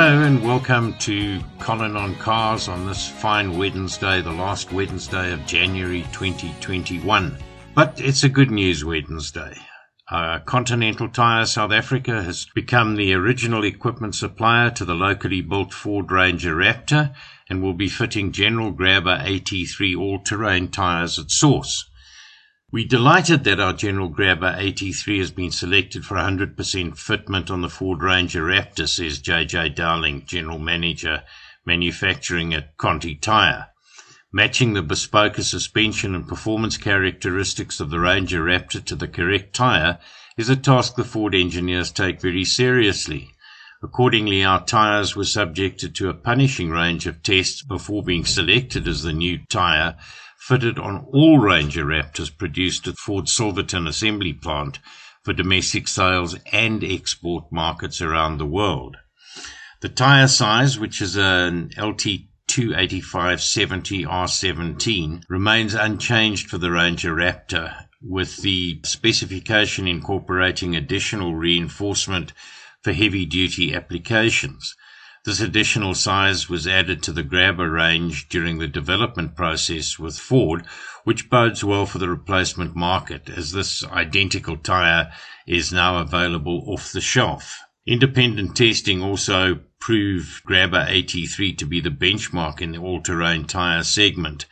Hello and welcome to Colin on Cars on this fine Wednesday, the last Wednesday of January 2021. But it's a good news Wednesday. Uh, Continental Tire South Africa has become the original equipment supplier to the locally built Ford Ranger Raptor and will be fitting General Grabber AT3 all-terrain tires at source. We delighted that our General Grabber AT3 has been selected for 100% fitment on the Ford Ranger Raptor, says JJ Dowling, General Manager Manufacturing at Conti Tire. Matching the bespoke suspension and performance characteristics of the Ranger Raptor to the correct tire is a task the Ford engineers take very seriously. Accordingly, our tyres were subjected to a punishing range of tests before being selected as the new tyre fitted on all Ranger Raptors produced at Ford Silverton assembly plant for domestic sales and export markets around the world. The tyre size, which is an LT 285-70 R17, remains unchanged for the Ranger Raptor, with the specification incorporating additional reinforcement for heavy duty applications. This additional size was added to the Grabber range during the development process with Ford, which bodes well for the replacement market as this identical tyre is now available off the shelf. Independent testing also proved Grabber AT3 to be the benchmark in the all-terrain tyre segment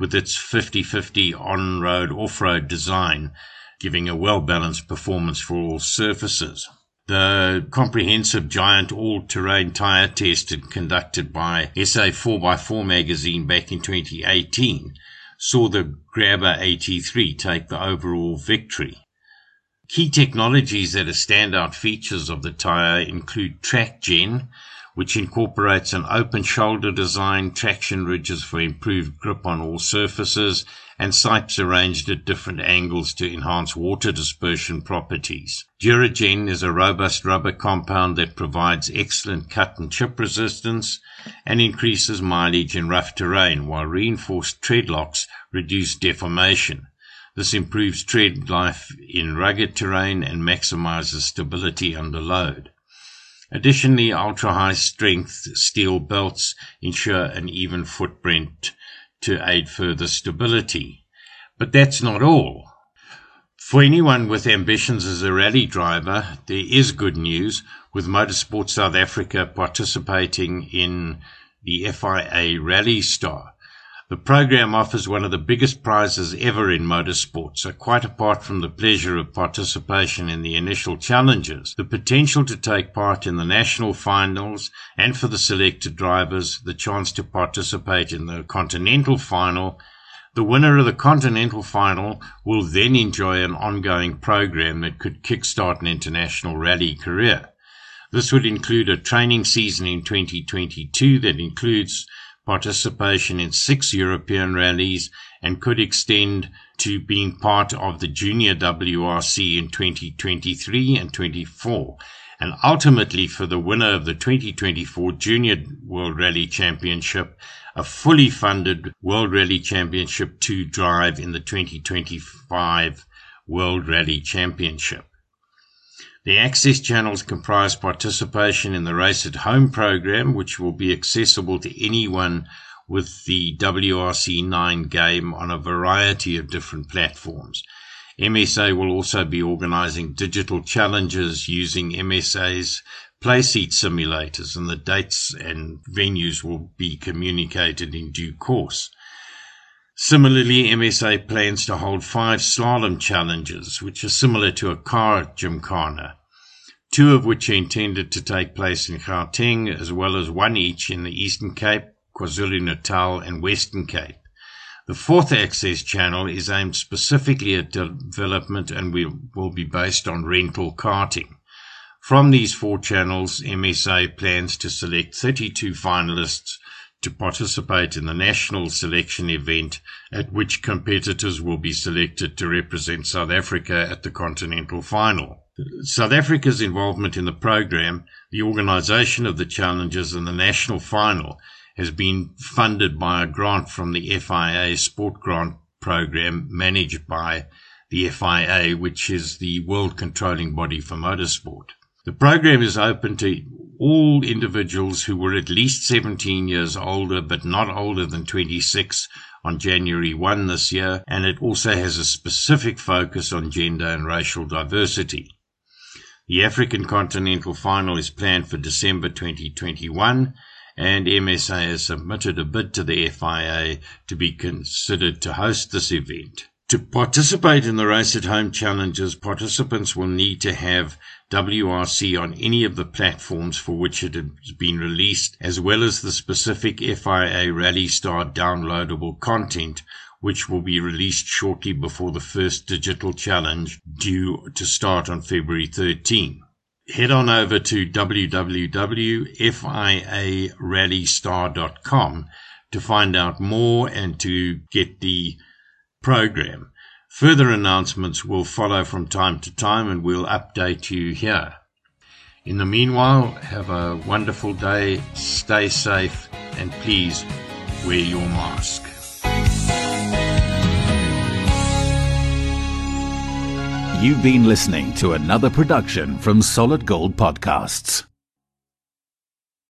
with its 50-50 on-road off-road design, giving a well-balanced performance for all surfaces. The comprehensive giant all-terrain tire test conducted by SA 4x4 magazine back in 2018 saw the Grabber AT3 take the overall victory. Key technologies that are standout features of the tire include TrackGen, which incorporates an open shoulder design, traction ridges for improved grip on all surfaces, and sipes arranged at different angles to enhance water dispersion properties. Duragen is a robust rubber compound that provides excellent cut and chip resistance and increases mileage in rough terrain, while reinforced tread locks reduce deformation. This improves tread life in rugged terrain and maximizes stability under load. Additionally, ultra-high strength steel belts ensure an even footprint to aid further stability. But that's not all. For anyone with ambitions as a rally driver, there is good news with Motorsport South Africa participating in the FIA Rally Star. The program offers one of the biggest prizes ever in motorsport, so quite apart from the pleasure of participation in the initial challenges, the potential to take part in the national finals and for the selected drivers, the chance to participate in the continental final, the winner of the continental final will then enjoy an ongoing program that could kickstart an international rally career. This would include a training season in 2022 that includes participation in six European rallies and could extend to being part of the Junior WRC in 2023 and 24. And ultimately, for the winner of the 2024 Junior World Rally Championship, a fully funded World Rally Championship to drive in the 2025 World Rally Championship. The access channels comprise participation in the Race at Home program, which will be accessible to anyone with the WRC 9 game on a variety of different platforms. MSA will also be organizing digital challenges using MSA's playseat simulators, and the dates and venues will be communicated in due course. Similarly, MSA plans to hold five slalom challenges, which are similar to a car gymkhana, two of which are intended to take place in Gauteng, as well as one each in the Eastern Cape, KwaZulu-Natal, and Western Cape. The fourth access channel is aimed specifically at development and will be based on rental karting. From these four channels, MSA plans to select 32 finalists to participate in the national selection event at which competitors will be selected to represent South Africa at the continental final. South Africa's involvement in the program, the organization of the challenges and the national final has been funded by a grant from the FIA Sport Grant Program managed by the FIA, which is the world controlling body for motorsport. The program is open to all individuals who were at least 17 years older but not older than 26 on January 1 this year, and it also has a specific focus on gender and racial diversity. The African Continental Final is planned for December 2021, and MSA has submitted a bid to the FIA to be considered to host this event. To participate in the Race at Home challenges, participants will need to have WRC on any of the platforms for which it has been released, as well as the specific FIA Rally Star downloadable content, which will be released shortly before the first digital challenge due to start on February 13. Head on over to www.fiarallystar.com to find out more and to get the program. Further announcements will follow from time to time and we'll update you here. In the meanwhile, have a wonderful day, stay safe, and please wear your mask. You've been listening to another production from Solid Gold Podcasts.